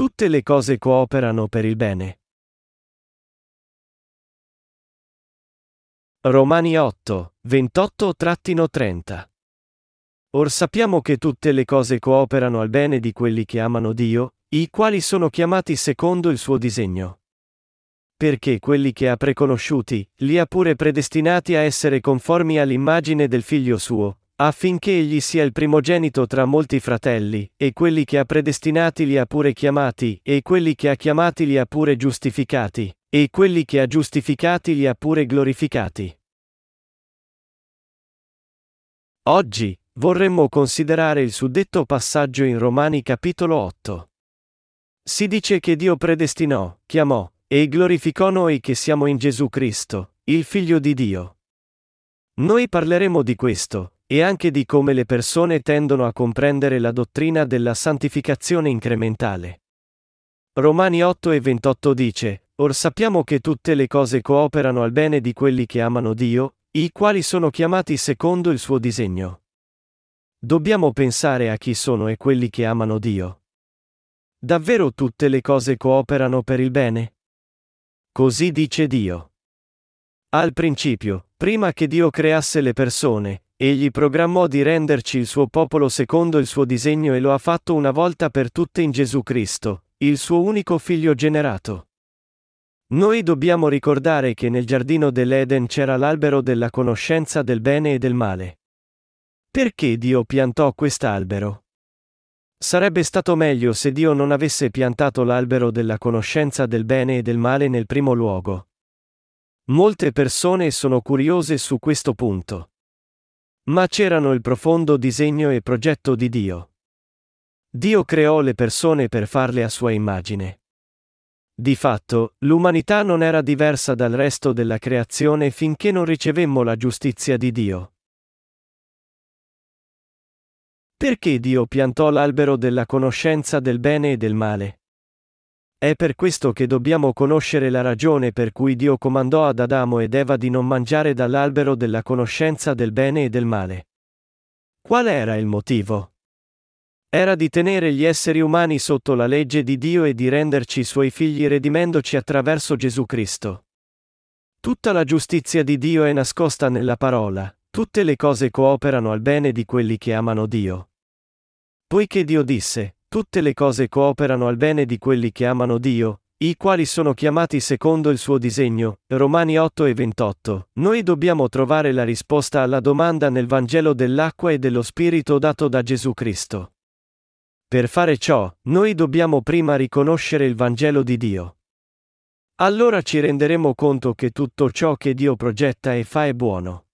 Tutte le cose cooperano per il bene. Romani 8, 28-30 Or sappiamo che tutte le cose cooperano al bene di quelli che amano Dio, i quali sono chiamati secondo il suo disegno. Perché quelli che ha preconosciuti, li ha pure predestinati a essere conformi all'immagine del figlio suo, affinché egli sia il primogenito tra molti fratelli, e quelli che ha predestinati li ha pure chiamati, e quelli che ha chiamati li ha pure giustificati, e quelli che ha giustificati li ha pure glorificati. Oggi, vorremmo considerare il suddetto passaggio in Romani capitolo 8. Si dice che Dio predestinò, chiamò, e glorificò noi che siamo in Gesù Cristo, il Figlio di Dio. Noi parleremo di questo, e anche di come le persone tendono a comprendere la dottrina della santificazione incrementale. Romani 8 e 28 dice, Or sappiamo che tutte le cose cooperano al bene di quelli che amano Dio, i quali sono chiamati secondo il suo disegno. Dobbiamo pensare a chi sono e quelli che amano Dio. Davvero tutte le cose cooperano per il bene? Così dice Dio. Al principio, prima che Dio creasse le persone, Egli programmò di renderci il suo popolo secondo il suo disegno e lo ha fatto una volta per tutte in Gesù Cristo, il suo unico figlio generato. Noi dobbiamo ricordare che nel giardino dell'Eden c'era l'albero della conoscenza del bene e del male. Perché Dio piantò quest'albero? Sarebbe stato meglio se Dio non avesse piantato l'albero della conoscenza del bene e del male nel primo luogo. Molte persone sono curiose su questo punto. Ma c'erano il profondo disegno e progetto di Dio. Dio creò le persone per farle a sua immagine. Di fatto, l'umanità non era diversa dal resto della creazione finché non ricevemmo la giustizia di Dio. Perché Dio piantò l'albero della conoscenza del bene e del male? È per questo che dobbiamo conoscere la ragione per cui Dio comandò ad Adamo ed Eva di non mangiare dall'albero della conoscenza del bene e del male. Qual era il motivo? Era di tenere gli esseri umani sotto la legge di Dio e di renderci suoi figli redimendoci attraverso Gesù Cristo. Tutta la giustizia di Dio è nascosta nella parola, tutte le cose cooperano al bene di quelli che amano Dio. Poiché Dio disse, Tutte le cose cooperano al bene di quelli che amano Dio, i quali sono chiamati secondo il suo disegno. Romani 8 e 28. Noi dobbiamo trovare la risposta alla domanda nel Vangelo dell'acqua e dello Spirito dato da Gesù Cristo. Per fare ciò, noi dobbiamo prima riconoscere il Vangelo di Dio. Allora ci renderemo conto che tutto ciò che Dio progetta e fa è buono.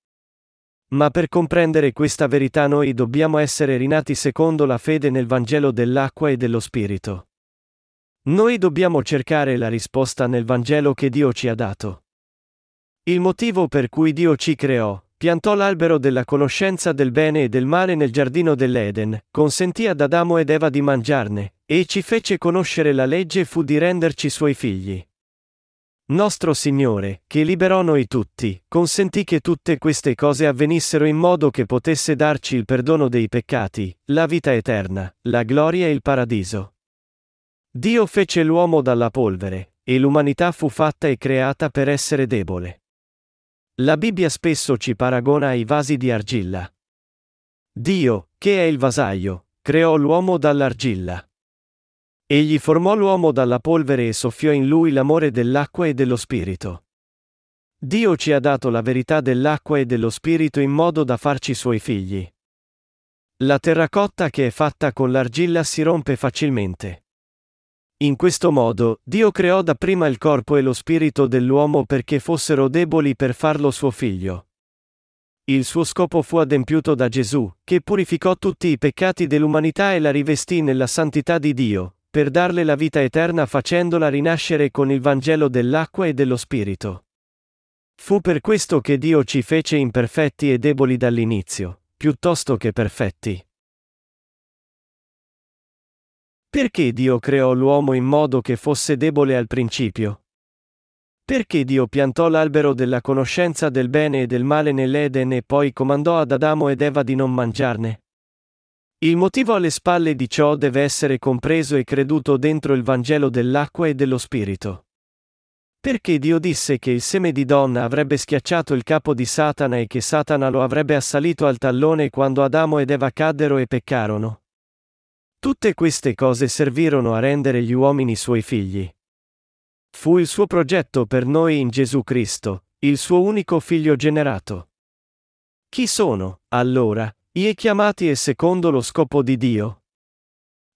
Ma per comprendere questa verità noi dobbiamo essere rinati secondo la fede nel Vangelo dell'acqua e dello Spirito. Noi dobbiamo cercare la risposta nel Vangelo che Dio ci ha dato. Il motivo per cui Dio ci creò, piantò l'albero della conoscenza del bene e del male nel giardino dell'Eden, consentì ad Adamo ed Eva di mangiarne, e ci fece conoscere la legge fu di renderci suoi figli. Nostro Signore, che liberò noi tutti, consentì che tutte queste cose avvenissero in modo che potesse darci il perdono dei peccati, la vita eterna, la gloria e il paradiso. Dio fece l'uomo dalla polvere, e l'umanità fu fatta e creata per essere debole. La Bibbia spesso ci paragona ai vasi di argilla. Dio, che è il vasaio, creò l'uomo dall'argilla. Egli formò l'uomo dalla polvere e soffiò in lui l'amore dell'acqua e dello spirito. Dio ci ha dato la verità dell'acqua e dello spirito in modo da farci suoi figli. La terracotta che è fatta con l'argilla si rompe facilmente. In questo modo, Dio creò dapprima il corpo e lo spirito dell'uomo perché fossero deboli per farlo suo figlio. Il suo scopo fu adempiuto da Gesù, che purificò tutti i peccati dell'umanità e la rivestì nella santità di Dio, per darle la vita eterna facendola rinascere con il Vangelo dell'acqua e dello Spirito. Fu per questo che Dio ci fece imperfetti e deboli dall'inizio, piuttosto che perfetti. Perché Dio creò l'uomo in modo che fosse debole al principio? Perché Dio piantò l'albero della conoscenza del bene e del male nell'Eden e poi comandò ad Adamo ed Eva di non mangiarne? Il motivo alle spalle di ciò deve essere compreso e creduto dentro il Vangelo dell'acqua e dello Spirito. Perché Dio disse che il seme di donna avrebbe schiacciato il capo di Satana e che Satana lo avrebbe assalito al tallone quando Adamo ed Eva caddero e peccarono? Tutte queste cose servirono a rendere gli uomini suoi figli. Fu il suo progetto per noi in Gesù Cristo, il suo unico figlio generato. Chi sono, allora, i chiamati e secondo lo scopo di Dio?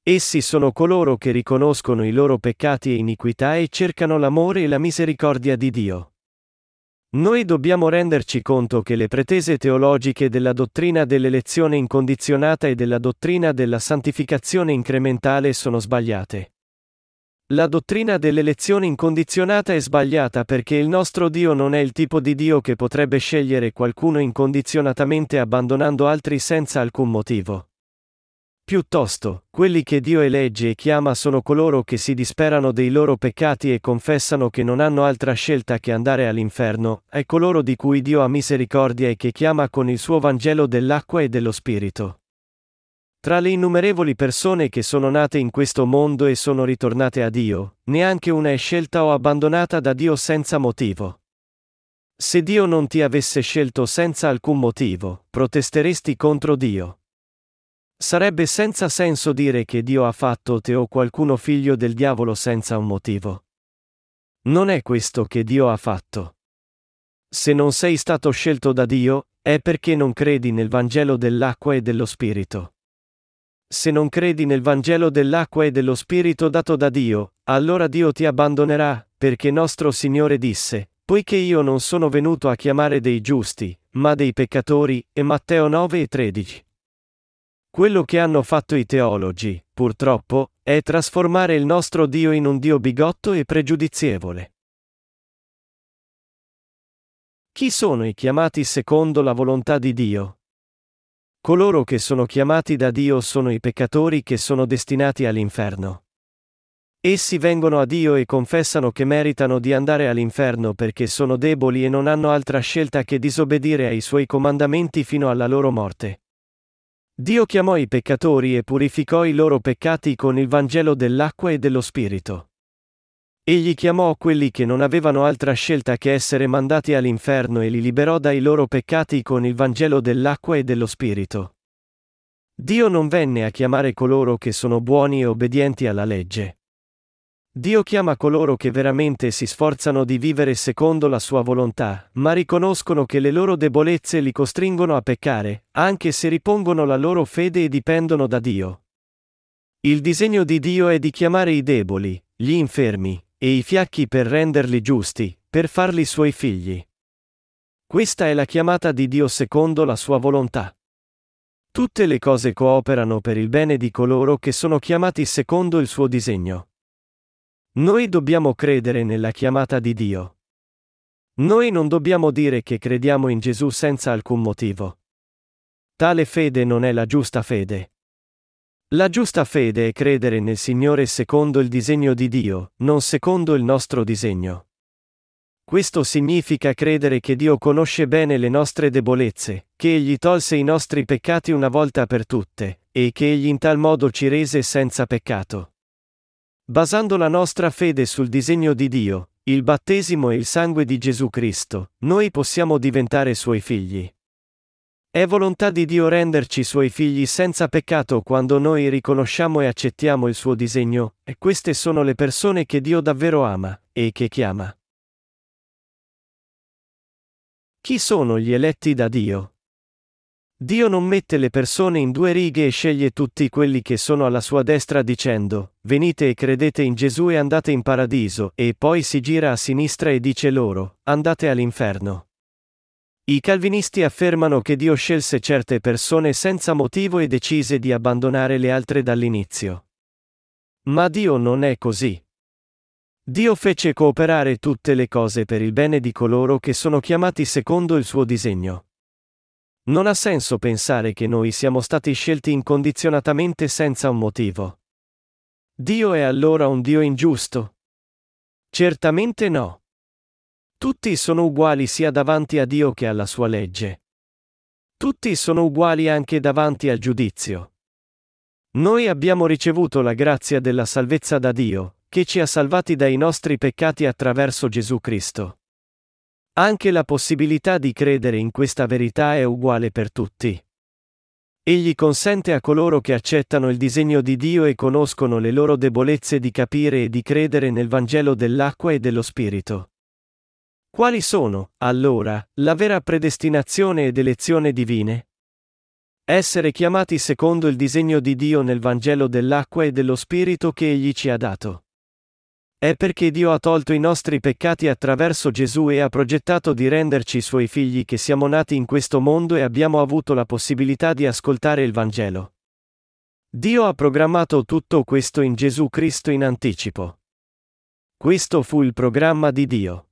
Essi sono coloro che riconoscono i loro peccati e iniquità e cercano l'amore e la misericordia di Dio. Noi dobbiamo renderci conto che le pretese teologiche della dottrina dell'elezione incondizionata e della dottrina della santificazione incrementale sono sbagliate. La dottrina dell'elezione incondizionata è sbagliata perché il nostro Dio non è il tipo di Dio che potrebbe scegliere qualcuno incondizionatamente abbandonando altri senza alcun motivo. Piuttosto, quelli che Dio elegge e chiama sono coloro che si disperano dei loro peccati e confessano che non hanno altra scelta che andare all'inferno, è coloro di cui Dio ha misericordia e che chiama con il suo Vangelo dell'acqua e dello Spirito. Tra le innumerevoli persone che sono nate in questo mondo e sono ritornate a Dio, neanche una è scelta o abbandonata da Dio senza motivo. Se Dio non ti avesse scelto senza alcun motivo, protesteresti contro Dio. Sarebbe senza senso dire che Dio ha fatto te o qualcuno figlio del diavolo senza un motivo. Non è questo che Dio ha fatto. Se non sei stato scelto da Dio, è perché non credi nel Vangelo dell'acqua e dello Spirito. Se non credi nel Vangelo dell'acqua e dello Spirito dato da Dio, allora Dio ti abbandonerà, perché nostro Signore disse, poiché io non sono venuto a chiamare dei giusti, ma dei peccatori, e Matteo 9 e 13. Quello che hanno fatto i teologi, purtroppo, è trasformare il nostro Dio in un Dio bigotto e pregiudizievole. Chi sono i chiamati secondo la volontà di Dio? Coloro che sono chiamati da Dio sono i peccatori che sono destinati all'inferno. Essi vengono a Dio e confessano che meritano di andare all'inferno perché sono deboli e non hanno altra scelta che disobbedire ai suoi comandamenti fino alla loro morte. Dio chiamò i peccatori e purificò i loro peccati con il Vangelo dell'acqua e dello Spirito. Egli chiamò quelli che non avevano altra scelta che essere mandati all'inferno e li liberò dai loro peccati con il Vangelo dell'acqua e dello Spirito. Dio non venne a chiamare coloro che sono buoni e obbedienti alla legge. Dio chiama coloro che veramente si sforzano di vivere secondo la sua volontà, ma riconoscono che le loro debolezze li costringono a peccare, anche se ripongono la loro fede e dipendono da Dio. Il disegno di Dio è di chiamare i deboli, gli infermi, e i fiacchi per renderli giusti, per farli suoi figli. Questa è la chiamata di Dio secondo la sua volontà. Tutte le cose cooperano per il bene di coloro che sono chiamati secondo il suo disegno. Noi dobbiamo credere nella chiamata di Dio. Noi non dobbiamo dire che crediamo in Gesù senza alcun motivo. Tale fede non è la giusta fede. La giusta fede è credere nel Signore secondo il disegno di Dio, non secondo il nostro disegno. Questo significa credere che Dio conosce bene le nostre debolezze, che Egli tolse i nostri peccati una volta per tutte, e che Egli in tal modo ci rese senza peccato. Basando la nostra fede sul disegno di Dio, il battesimo e il sangue di Gesù Cristo, noi possiamo diventare Suoi figli. È volontà di Dio renderci suoi figli senza peccato quando noi riconosciamo e accettiamo il suo disegno, e queste sono le persone che Dio davvero ama, e che chiama. Chi sono gli eletti da Dio? Dio non mette le persone in due righe e sceglie tutti quelli che sono alla sua destra dicendo, venite e credete in Gesù e andate in paradiso, e poi si gira a sinistra e dice loro, andate all'inferno. I calvinisti affermano che Dio scelse certe persone senza motivo e decise di abbandonare le altre dall'inizio. Ma Dio non è così. Dio fece cooperare tutte le cose per il bene di coloro che sono chiamati secondo il suo disegno. Non ha senso pensare che noi siamo stati scelti incondizionatamente senza un motivo. Dio è allora un Dio ingiusto? Certamente no. Tutti sono uguali sia davanti a Dio che alla sua legge. Tutti sono uguali anche davanti al giudizio. Noi abbiamo ricevuto la grazia della salvezza da Dio, che ci ha salvati dai nostri peccati attraverso Gesù Cristo. Anche la possibilità di credere in questa verità è uguale per tutti. Egli consente a coloro che accettano il disegno di Dio e conoscono le loro debolezze di capire e di credere nel Vangelo dell'acqua e dello Spirito. Quali sono, allora, la vera predestinazione ed elezione divine? Essere chiamati secondo il disegno di Dio nel Vangelo dell'acqua e dello Spirito che Egli ci ha dato. È perché Dio ha tolto i nostri peccati attraverso Gesù e ha progettato di renderci suoi figli che siamo nati in questo mondo e abbiamo avuto la possibilità di ascoltare il Vangelo. Dio ha programmato tutto questo in Gesù Cristo in anticipo. Questo fu il programma di Dio.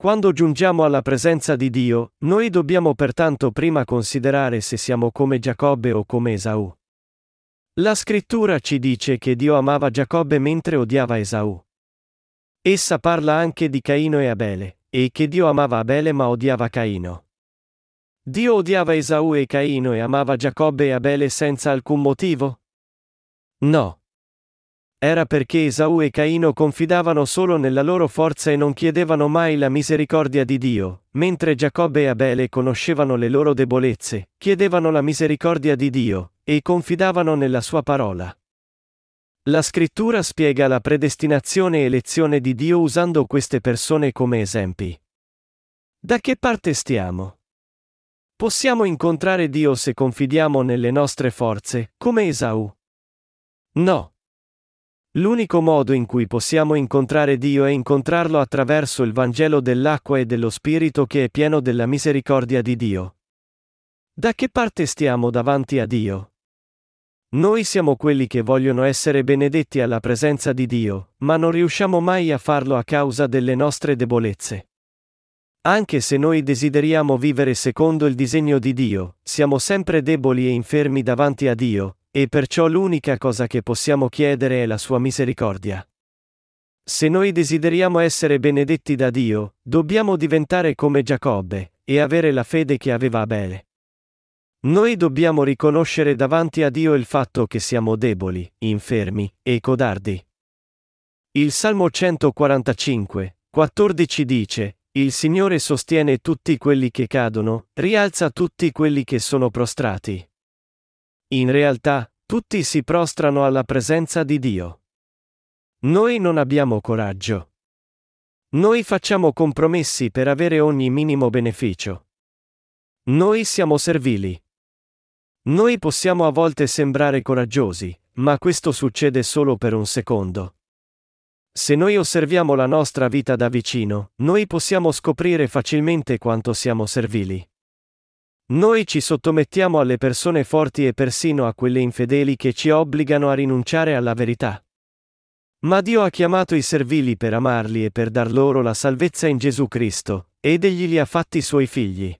Quando giungiamo alla presenza di Dio, noi dobbiamo pertanto prima considerare se siamo come Giacobbe o come Esaù. La scrittura ci dice che Dio amava Giacobbe mentre odiava Esaù. Essa parla anche di Caino e Abele, e che Dio amava Abele ma odiava Caino. Dio odiava Esaù e Caino e amava Giacobbe e Abele senza alcun motivo? No. Era perché Esaù e Caino confidavano solo nella loro forza e non chiedevano mai la misericordia di Dio, mentre Giacobbe e Abele conoscevano le loro debolezze, chiedevano la misericordia di Dio, e confidavano nella sua parola. La scrittura spiega la predestinazione e elezione di Dio usando queste persone come esempi. Da che parte stiamo? Possiamo incontrare Dio se confidiamo nelle nostre forze, come Esaù? No. L'unico modo in cui possiamo incontrare Dio è incontrarlo attraverso il Vangelo dell'acqua e dello Spirito che è pieno della misericordia di Dio. Da che parte stiamo davanti a Dio? Noi siamo quelli che vogliono essere benedetti alla presenza di Dio, ma non riusciamo mai a farlo a causa delle nostre debolezze. Anche se noi desideriamo vivere secondo il disegno di Dio, siamo sempre deboli e infermi davanti a Dio, e perciò l'unica cosa che possiamo chiedere è la sua misericordia. Se noi desideriamo essere benedetti da Dio, dobbiamo diventare come Giacobbe, e avere la fede che aveva Abele. Noi dobbiamo riconoscere davanti a Dio il fatto che siamo deboli, infermi e codardi. Il Salmo 145, 14 dice, Il Signore sostiene tutti quelli che cadono, rialza tutti quelli che sono prostrati. In realtà, tutti si prostrano alla presenza di Dio. Noi non abbiamo coraggio. Noi facciamo compromessi per avere ogni minimo beneficio. Noi siamo servili. Noi possiamo a volte sembrare coraggiosi, ma questo succede solo per un secondo. Se noi osserviamo la nostra vita da vicino, noi possiamo scoprire facilmente quanto siamo servili. Noi ci sottomettiamo alle persone forti e persino a quelle infedeli che ci obbligano a rinunciare alla verità. Ma Dio ha chiamato i servili per amarli e per dar loro la salvezza in Gesù Cristo, ed egli li ha fatti suoi figli.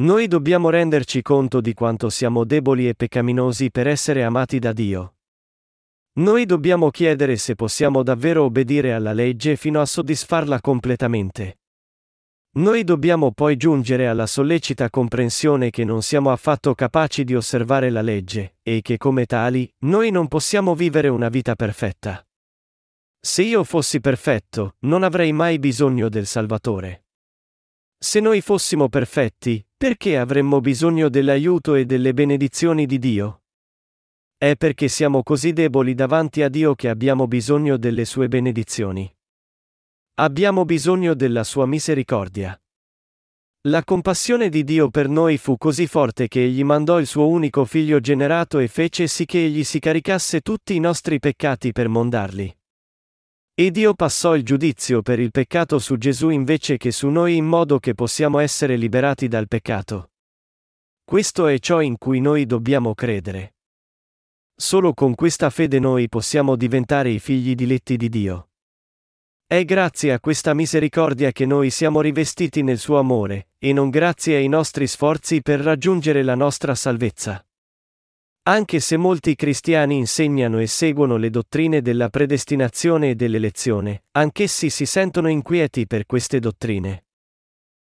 Noi dobbiamo renderci conto di quanto siamo deboli e peccaminosi per essere amati da Dio. Noi dobbiamo chiedere se possiamo davvero obbedire alla legge fino a soddisfarla completamente. Noi dobbiamo poi giungere alla sollecita comprensione che non siamo affatto capaci di osservare la legge, e che come tali, noi non possiamo vivere una vita perfetta. Se io fossi perfetto, non avrei mai bisogno del Salvatore. Se noi fossimo perfetti, perché avremmo bisogno dell'aiuto e delle benedizioni di Dio? È perché siamo così deboli davanti a Dio che abbiamo bisogno delle sue benedizioni. Abbiamo bisogno della sua misericordia. La compassione di Dio per noi fu così forte che egli mandò il suo unico figlio generato e fece sì che egli si caricasse tutti i nostri peccati per mondarli. E Dio passò il giudizio per il peccato su Gesù invece che su noi in modo che possiamo essere liberati dal peccato. Questo è ciò in cui noi dobbiamo credere. Solo con questa fede noi possiamo diventare i figli diletti di Dio. È grazie a questa misericordia che noi siamo rivestiti nel suo amore, e non grazie ai nostri sforzi per raggiungere la nostra salvezza. Anche se molti cristiani insegnano e seguono le dottrine della predestinazione e dell'elezione, anch'essi si sentono inquieti per queste dottrine.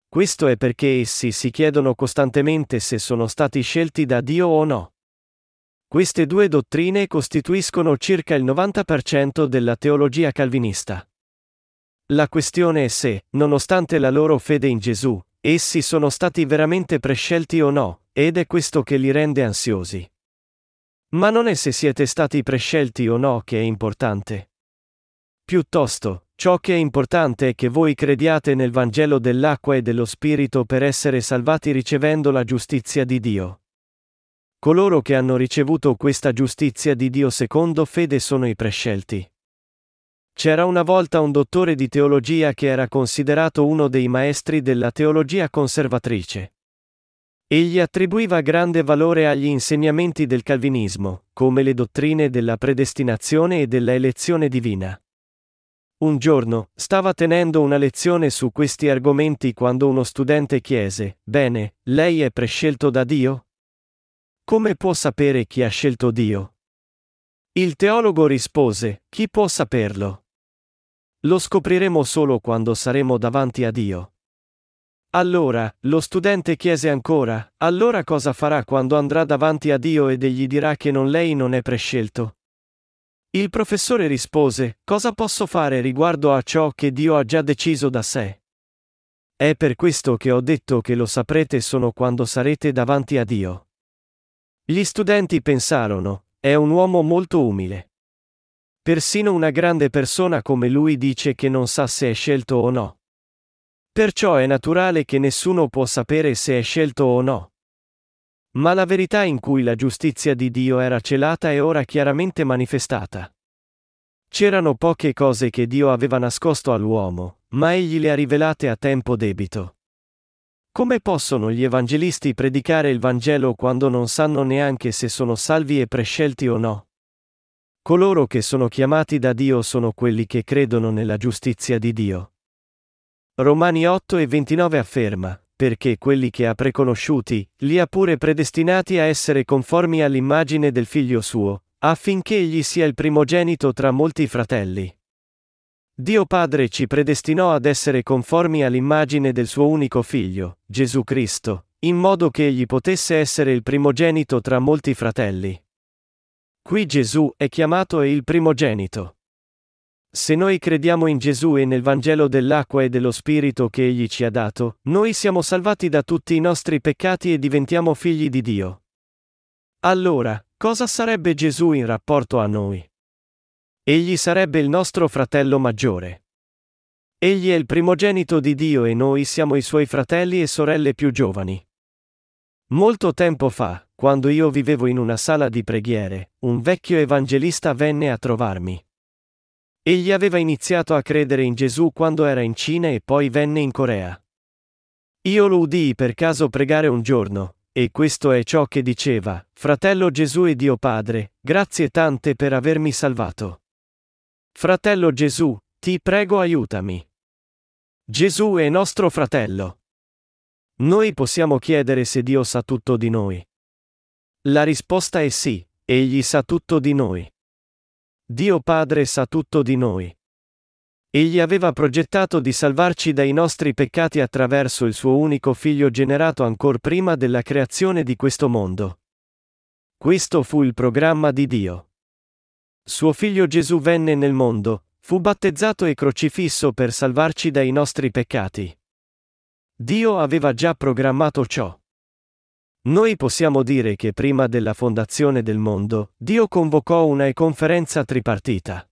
Questo è perché essi si chiedono costantemente se sono stati scelti da Dio o no. Queste due dottrine costituiscono circa il 90% della teologia calvinista. La questione è se, nonostante la loro fede in Gesù, essi sono stati veramente prescelti o no, ed è questo che li rende ansiosi. Ma non è se siete stati prescelti o no che è importante. Piuttosto, ciò che è importante è che voi crediate nel Vangelo dell'acqua e dello Spirito per essere salvati ricevendo la giustizia di Dio. Coloro che hanno ricevuto questa giustizia di Dio secondo fede sono i prescelti. C'era una volta un dottore di teologia che era considerato uno dei maestri della teologia conservatrice. Egli attribuiva grande valore agli insegnamenti del calvinismo, come le dottrine della predestinazione e della elezione divina. Un giorno, stava tenendo una lezione su questi argomenti quando uno studente chiese, Bene, lei è prescelto da Dio? Come può sapere chi ha scelto Dio? Il teologo rispose, chi può saperlo? Lo scopriremo solo quando saremo davanti a Dio. Allora, lo studente chiese ancora, allora cosa farà quando andrà davanti a Dio ed egli dirà che non lei non è prescelto? Il professore rispose, cosa posso fare riguardo a ciò che Dio ha già deciso da sé? È per questo che ho detto che lo saprete solo quando sarete davanti a Dio. Gli studenti pensarono, è un uomo molto umile. Persino una grande persona come lui dice che non sa se è scelto o no. Perciò è naturale che nessuno può sapere se è scelto o no. Ma la verità in cui la giustizia di Dio era celata è ora chiaramente manifestata. C'erano poche cose che Dio aveva nascosto all'uomo, ma egli le ha rivelate a tempo debito. Come possono gli evangelisti predicare il Vangelo quando non sanno neanche se sono salvi e prescelti o no? Coloro che sono chiamati da Dio sono quelli che credono nella giustizia di Dio. Romani 8 e 29 afferma, perché quelli che ha preconosciuti, li ha pure predestinati a essere conformi all'immagine del figlio suo, affinché egli sia il primogenito tra molti fratelli. Dio Padre ci predestinò ad essere conformi all'immagine del suo unico figlio, Gesù Cristo, in modo che egli potesse essere il primogenito tra molti fratelli. Qui Gesù è chiamato il primogenito. Se noi crediamo in Gesù e nel Vangelo dell'acqua e dello Spirito che Egli ci ha dato, noi siamo salvati da tutti i nostri peccati e diventiamo figli di Dio. Allora, cosa sarebbe Gesù in rapporto a noi? Egli sarebbe il nostro fratello maggiore. Egli è il primogenito di Dio e noi siamo i suoi fratelli e sorelle più giovani. Molto tempo fa, quando io vivevo in una sala di preghiere, un vecchio evangelista venne a trovarmi. Egli aveva iniziato a credere in Gesù quando era in Cina e poi venne in Corea. Io lo udii per caso pregare un giorno, e questo è ciò che diceva, Fratello Gesù e Dio Padre, grazie tante per avermi salvato. Fratello Gesù, ti prego aiutami. Gesù è nostro fratello. Noi possiamo chiedere se Dio sa tutto di noi. La risposta è sì, egli sa tutto di noi. Dio Padre sa tutto di noi. Egli aveva progettato di salvarci dai nostri peccati attraverso il suo unico figlio generato ancor prima della creazione di questo mondo. Questo fu il programma di Dio. Suo figlio Gesù venne nel mondo, fu battezzato e crocifisso per salvarci dai nostri peccati. Dio aveva già programmato ciò. Noi possiamo dire che prima della fondazione del mondo, Dio convocò una conferenza tripartita.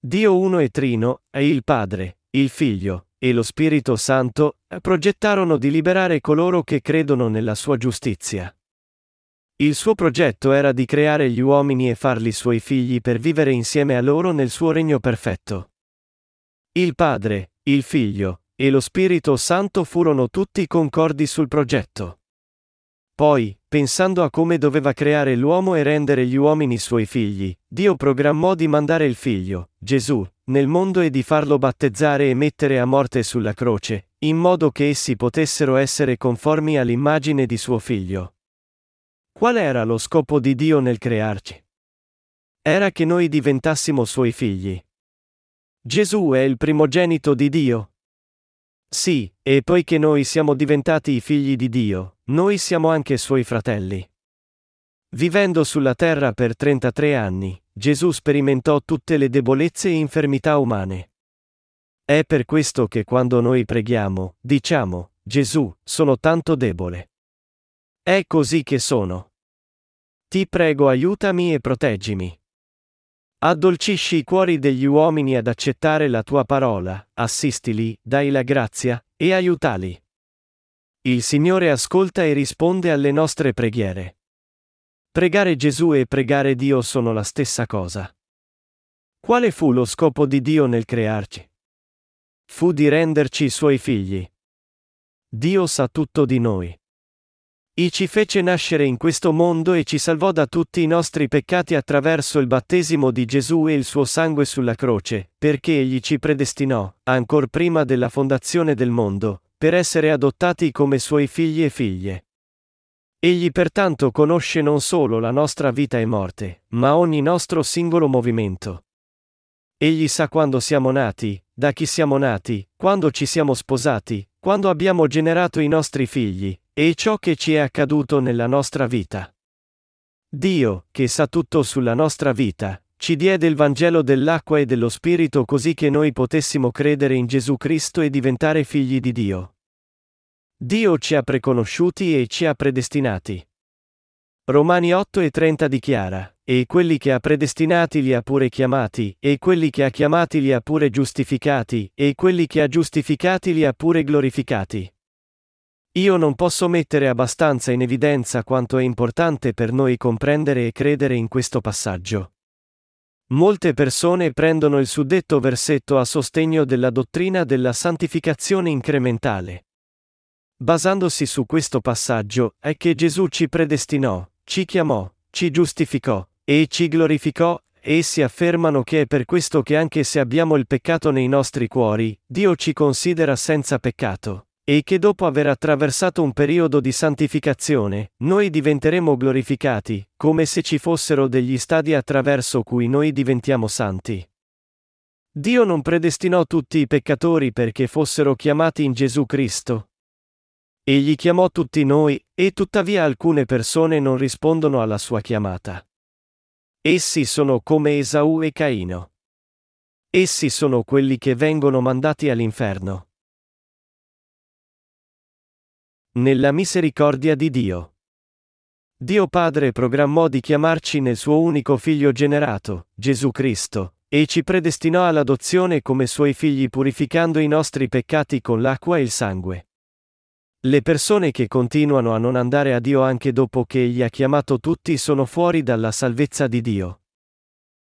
Dio uno e trino, e il Padre, il Figlio, e lo Spirito Santo, progettarono di liberare coloro che credono nella sua giustizia. Il suo progetto era di creare gli uomini e farli suoi figli per vivere insieme a loro nel suo regno perfetto. Il Padre, il Figlio e lo Spirito Santo furono tutti concordi sul progetto. Poi, pensando a come doveva creare l'uomo e rendere gli uomini suoi figli, Dio programmò di mandare il Figlio, Gesù, nel mondo e di farlo battezzare e mettere a morte sulla croce, in modo che essi potessero essere conformi all'immagine di suo Figlio. Qual era lo scopo di Dio nel crearci? Era che noi diventassimo suoi figli. Gesù è il primogenito di Dio? Sì, e poiché noi siamo diventati i figli di Dio, noi siamo anche suoi fratelli. Vivendo sulla terra per 33 anni, Gesù sperimentò tutte le debolezze e infermità umane. È per questo che quando noi preghiamo, diciamo, Gesù, sono tanto debole. È così che sono. Ti prego aiutami e proteggimi. Addolcisci i cuori degli uomini ad accettare la tua parola, assistili, dai la grazia, e aiutali. Il Signore ascolta e risponde alle nostre preghiere. Pregare Gesù e pregare Dio sono la stessa cosa. Quale fu lo scopo di Dio nel crearci? Fu di renderci suoi figli. Dio sa tutto di noi. I ci fece nascere in questo mondo e ci salvò da tutti i nostri peccati attraverso il battesimo di Gesù e il suo sangue sulla croce, perché egli ci predestinò, ancor prima della fondazione del mondo, per essere adottati come suoi figli e figlie. Egli pertanto conosce non solo la nostra vita e morte, ma ogni nostro singolo movimento. Egli sa quando siamo nati, da chi siamo nati, quando ci siamo sposati, quando abbiamo generato i nostri figli, e ciò che ci è accaduto nella nostra vita. Dio, che sa tutto sulla nostra vita, ci diede il Vangelo dell'acqua e dello Spirito così che noi potessimo credere in Gesù Cristo e diventare figli di Dio. Dio ci ha preconosciuti e ci ha predestinati. Romani 8 e 30 dichiara, e quelli che ha predestinati li ha pure chiamati, e quelli che ha chiamati li ha pure giustificati, e quelli che ha giustificati li ha pure glorificati. Io non posso mettere abbastanza in evidenza quanto è importante per noi comprendere e credere in questo passaggio. Molte persone prendono il suddetto versetto a sostegno della dottrina della santificazione incrementale. Basandosi su questo passaggio, è che Gesù ci predestinò, ci chiamò, ci giustificò, e ci glorificò, essi affermano che è per questo che anche se abbiamo il peccato nei nostri cuori, Dio ci considera senza peccato e che dopo aver attraversato un periodo di santificazione, noi diventeremo glorificati, come se ci fossero degli stadi attraverso cui noi diventiamo santi. Dio non predestinò tutti i peccatori perché fossero chiamati in Gesù Cristo. Egli chiamò tutti noi, e tuttavia alcune persone non rispondono alla sua chiamata. Essi sono come Esaù e Caino. Essi sono quelli che vengono mandati all'inferno. Nella misericordia di Dio. Dio Padre programmò di chiamarci nel suo unico figlio generato, Gesù Cristo, e ci predestinò all'adozione come suoi figli purificando i nostri peccati con l'acqua e il sangue. Le persone che continuano a non andare a Dio anche dopo che Egli ha chiamato tutti sono fuori dalla salvezza di Dio.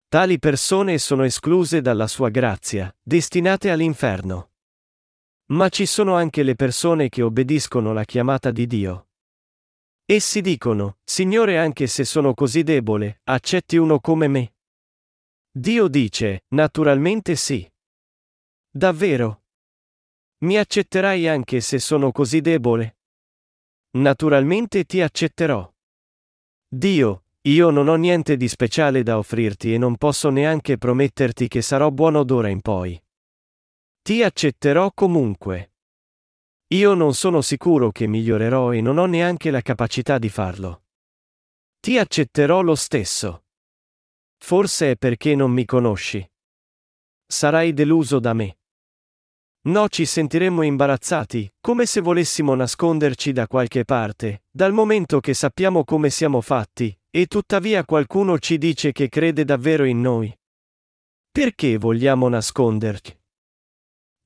Tali persone sono escluse dalla sua grazia, destinate all'inferno. Ma ci sono anche le persone che obbediscono alla chiamata di Dio. Essi dicono, Signore anche se sono così debole, accetti uno come me. Dio dice, naturalmente sì. Davvero? Mi accetterai anche se sono così debole? Naturalmente ti accetterò. Dio, io non ho niente di speciale da offrirti e non posso neanche prometterti che sarò buono d'ora in poi. Ti accetterò comunque. Io non sono sicuro che migliorerò e non ho neanche la capacità di farlo. Ti accetterò lo stesso. Forse è perché non mi conosci. Sarai deluso da me. No, ci sentiremmo imbarazzati, come se volessimo nasconderci da qualche parte, dal momento che sappiamo come siamo fatti, e tuttavia qualcuno ci dice che crede davvero in noi. Perché vogliamo nasconderci?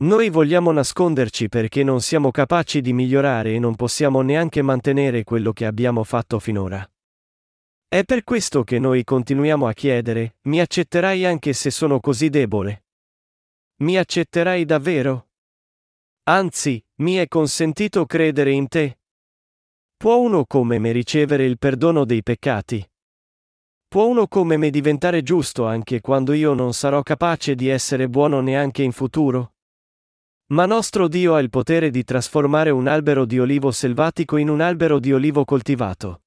Noi vogliamo nasconderci perché non siamo capaci di migliorare e non possiamo neanche mantenere quello che abbiamo fatto finora. È per questo che noi continuiamo a chiedere, mi accetterai anche se sono così debole? Mi accetterai davvero? Anzi, mi è consentito credere in te? Può uno come me ricevere il perdono dei peccati? Può uno come me diventare giusto anche quando io non sarò capace di essere buono neanche in futuro? Ma nostro Dio ha il potere di trasformare un albero di olivo selvatico in un albero di olivo coltivato.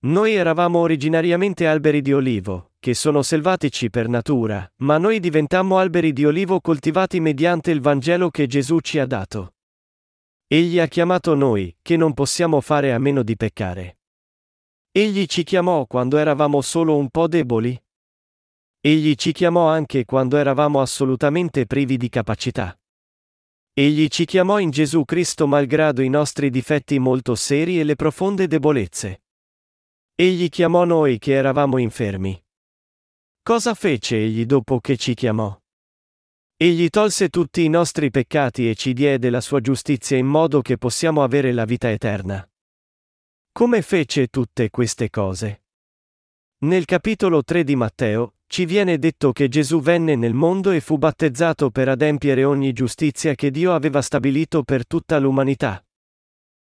Noi eravamo originariamente alberi di olivo, che sono selvatici per natura, ma noi diventammo alberi di olivo coltivati mediante il Vangelo che Gesù ci ha dato. Egli ha chiamato noi, che non possiamo fare a meno di peccare. Egli ci chiamò quando eravamo solo un po' deboli? Egli ci chiamò anche quando eravamo assolutamente privi di capacità. Egli ci chiamò in Gesù Cristo malgrado i nostri difetti molto seri e le profonde debolezze. Egli chiamò noi che eravamo infermi. Cosa fece egli dopo che ci chiamò? Egli tolse tutti i nostri peccati e ci diede la sua giustizia in modo che possiamo avere la vita eterna. Come fece tutte queste cose? Nel capitolo 3 di Matteo, ci viene detto che Gesù venne nel mondo e fu battezzato per adempiere ogni giustizia che Dio aveva stabilito per tutta l'umanità.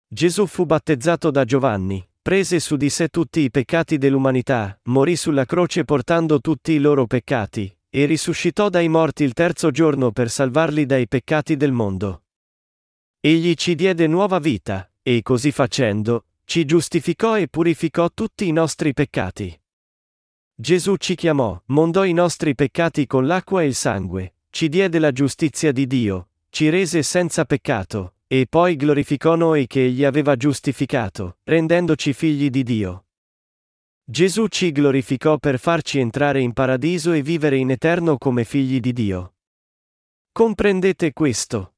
Gesù fu battezzato da Giovanni, prese su di sé tutti i peccati dell'umanità, morì sulla croce portando tutti i loro peccati, e risuscitò dai morti il terzo giorno per salvarli dai peccati del mondo. Egli ci diede nuova vita, e così facendo, ci giustificò e purificò tutti i nostri peccati. Gesù ci chiamò, mondò i nostri peccati con l'acqua e il sangue, ci diede la giustizia di Dio, ci rese senza peccato, e poi glorificò noi che Egli aveva giustificato, rendendoci figli di Dio. Gesù ci glorificò per farci entrare in paradiso e vivere in eterno come figli di Dio. Comprendete questo?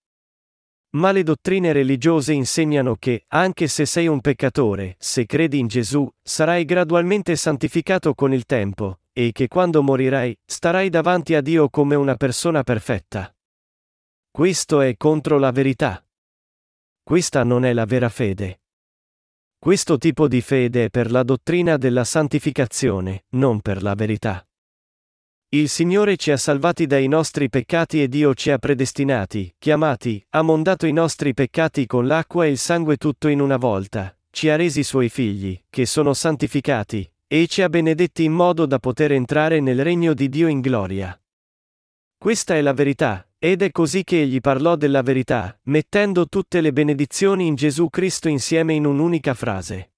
Ma le dottrine religiose insegnano che, anche se sei un peccatore, se credi in Gesù, sarai gradualmente santificato con il tempo, e che quando morirai, starai davanti a Dio come una persona perfetta. Questo è contro la verità. Questa non è la vera fede. Questo tipo di fede è per la dottrina della santificazione, non per la verità. Il Signore ci ha salvati dai nostri peccati e Dio ci ha predestinati, chiamati, ha mondato i nostri peccati con l'acqua e il sangue tutto in una volta, ci ha resi suoi figli, che sono santificati, e ci ha benedetti in modo da poter entrare nel regno di Dio in gloria. Questa è la verità, ed è così che egli parlò della verità, mettendo tutte le benedizioni in Gesù Cristo insieme in un'unica frase.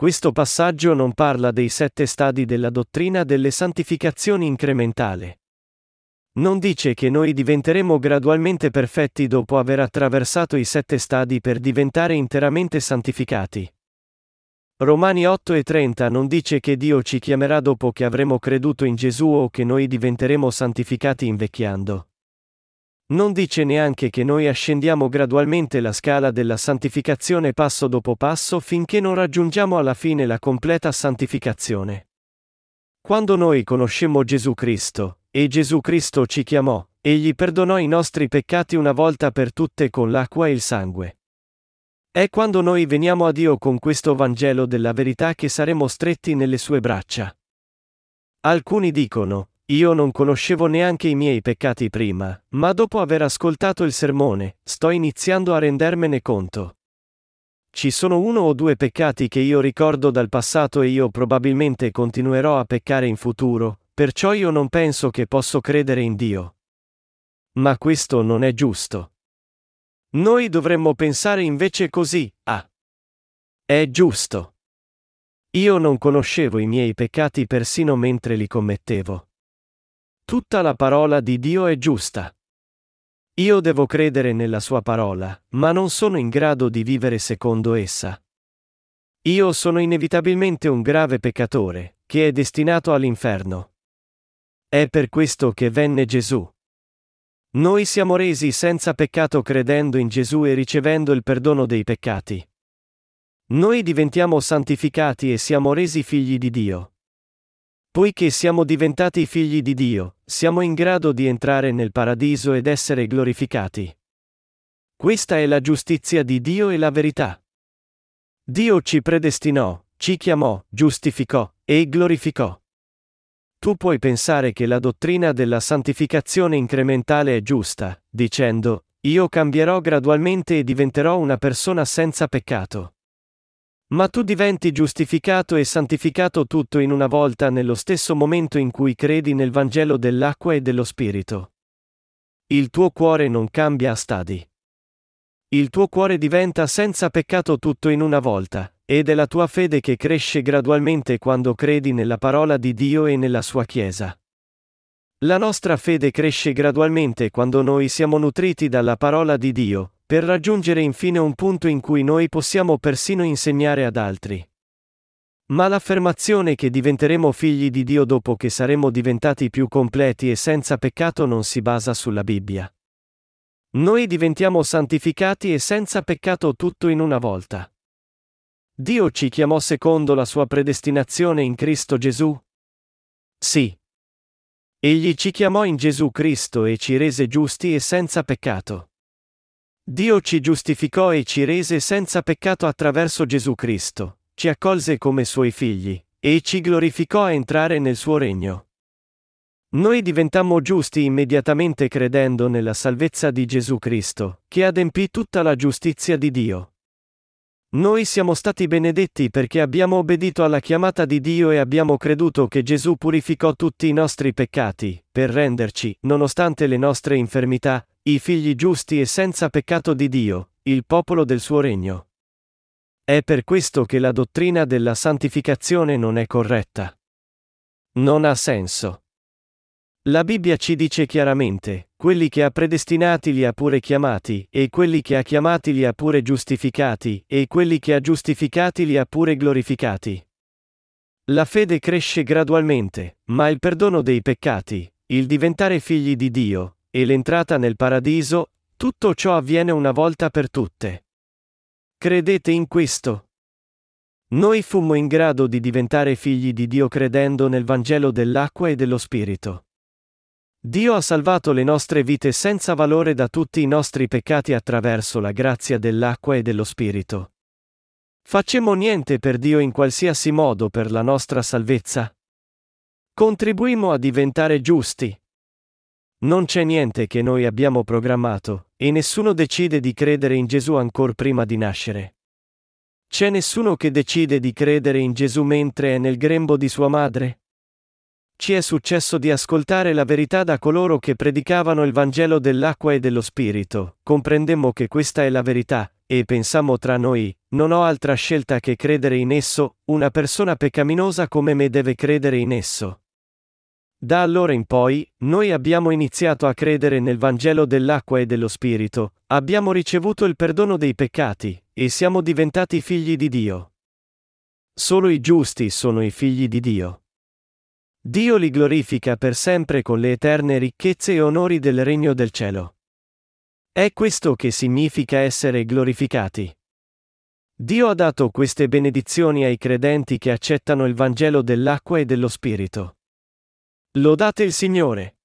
Questo passaggio non parla dei sette stadi della dottrina delle santificazioni incrementale. Non dice che noi diventeremo gradualmente perfetti dopo aver attraversato i sette stadi per diventare interamente santificati. Romani 8 e 30 non dice che Dio ci chiamerà dopo che avremo creduto in Gesù o che noi diventeremo santificati invecchiando. Non dice neanche che noi ascendiamo gradualmente la scala della santificazione passo dopo passo finché non raggiungiamo alla fine la completa santificazione. Quando noi conoscemmo Gesù Cristo, e Gesù Cristo ci chiamò, egli perdonò i nostri peccati una volta per tutte con l'acqua e il sangue. È quando noi veniamo a Dio con questo Vangelo della verità che saremo stretti nelle sue braccia. Alcuni dicono, io non conoscevo neanche i miei peccati prima, ma dopo aver ascoltato il sermone, sto iniziando a rendermene conto. Ci sono uno o due peccati che io ricordo dal passato e io probabilmente continuerò a peccare in futuro, perciò io non penso che posso credere in Dio. Ma questo non è giusto. Noi dovremmo pensare invece così, ah. È giusto. Io non conoscevo i miei peccati persino mentre li commettevo. Tutta la parola di Dio è giusta. Io devo credere nella sua parola, ma non sono in grado di vivere secondo essa. Io sono inevitabilmente un grave peccatore, che è destinato all'inferno. È per questo che venne Gesù. Noi siamo resi senza peccato credendo in Gesù e ricevendo il perdono dei peccati. Noi diventiamo santificati e siamo resi figli di Dio. Poiché siamo diventati figli di Dio, siamo in grado di entrare nel paradiso ed essere glorificati. Questa è la giustizia di Dio e la verità. Dio ci predestinò, ci chiamò, giustificò e glorificò. Tu puoi pensare che la dottrina della santificazione incrementale è giusta, dicendo, io cambierò gradualmente e diventerò una persona senza peccato. Ma tu diventi giustificato e santificato tutto in una volta nello stesso momento in cui credi nel Vangelo dell'acqua e dello Spirito. Il tuo cuore non cambia a stadi. Il tuo cuore diventa senza peccato tutto in una volta, ed è la tua fede che cresce gradualmente quando credi nella parola di Dio e nella sua Chiesa. La nostra fede cresce gradualmente quando noi siamo nutriti dalla parola di Dio, per raggiungere infine un punto in cui noi possiamo persino insegnare ad altri. Ma l'affermazione che diventeremo figli di Dio dopo che saremo diventati più completi e senza peccato non si basa sulla Bibbia. Noi diventiamo santificati e senza peccato tutto in una volta. Dio ci chiamò secondo la sua predestinazione in Cristo Gesù? Sì. Egli ci chiamò in Gesù Cristo e ci rese giusti e senza peccato. Dio ci giustificò e ci rese senza peccato attraverso Gesù Cristo ci accolse come suoi figli, e ci glorificò a entrare nel suo regno. Noi diventammo giusti immediatamente credendo nella salvezza di Gesù Cristo, che adempì tutta la giustizia di Dio. Noi siamo stati benedetti perché abbiamo obbedito alla chiamata di Dio e abbiamo creduto che Gesù purificò tutti i nostri peccati, per renderci, nonostante le nostre infermità, i figli giusti e senza peccato di Dio, il popolo del suo regno. È per questo che la dottrina della santificazione non è corretta. Non ha senso. La Bibbia ci dice chiaramente, quelli che ha predestinati li ha pure chiamati, e quelli che ha chiamati li ha pure giustificati, e quelli che ha giustificati li ha pure glorificati. La fede cresce gradualmente, ma il perdono dei peccati, il diventare figli di Dio, e l'entrata nel paradiso, tutto ciò avviene una volta per tutte. Credete in questo? Noi fummo in grado di diventare figli di Dio credendo nel Vangelo dell'acqua e dello Spirito. Dio ha salvato le nostre vite senza valore da tutti i nostri peccati attraverso la grazia dell'acqua e dello Spirito. Facemmo niente per Dio in qualsiasi modo per la nostra salvezza? Contribuimmo a diventare giusti. Non c'è niente che noi abbiamo programmato, e nessuno decide di credere in Gesù ancora prima di nascere. C'è nessuno che decide di credere in Gesù mentre è nel grembo di sua madre? Ci è successo di ascoltare la verità da coloro che predicavano il Vangelo dell'acqua e dello Spirito, comprendemmo che questa è la verità, e pensammo tra noi, non ho altra scelta che credere in esso, una persona peccaminosa come me deve credere in esso. Da allora in poi, noi abbiamo iniziato a credere nel Vangelo dell'acqua e dello Spirito, abbiamo ricevuto il perdono dei peccati, e siamo diventati figli di Dio. Solo i giusti sono i figli di Dio. Dio li glorifica per sempre con le eterne ricchezze e onori del regno del cielo. È questo che significa essere glorificati. Dio ha dato queste benedizioni ai credenti che accettano il Vangelo dell'acqua e dello Spirito. Lodate il Signore.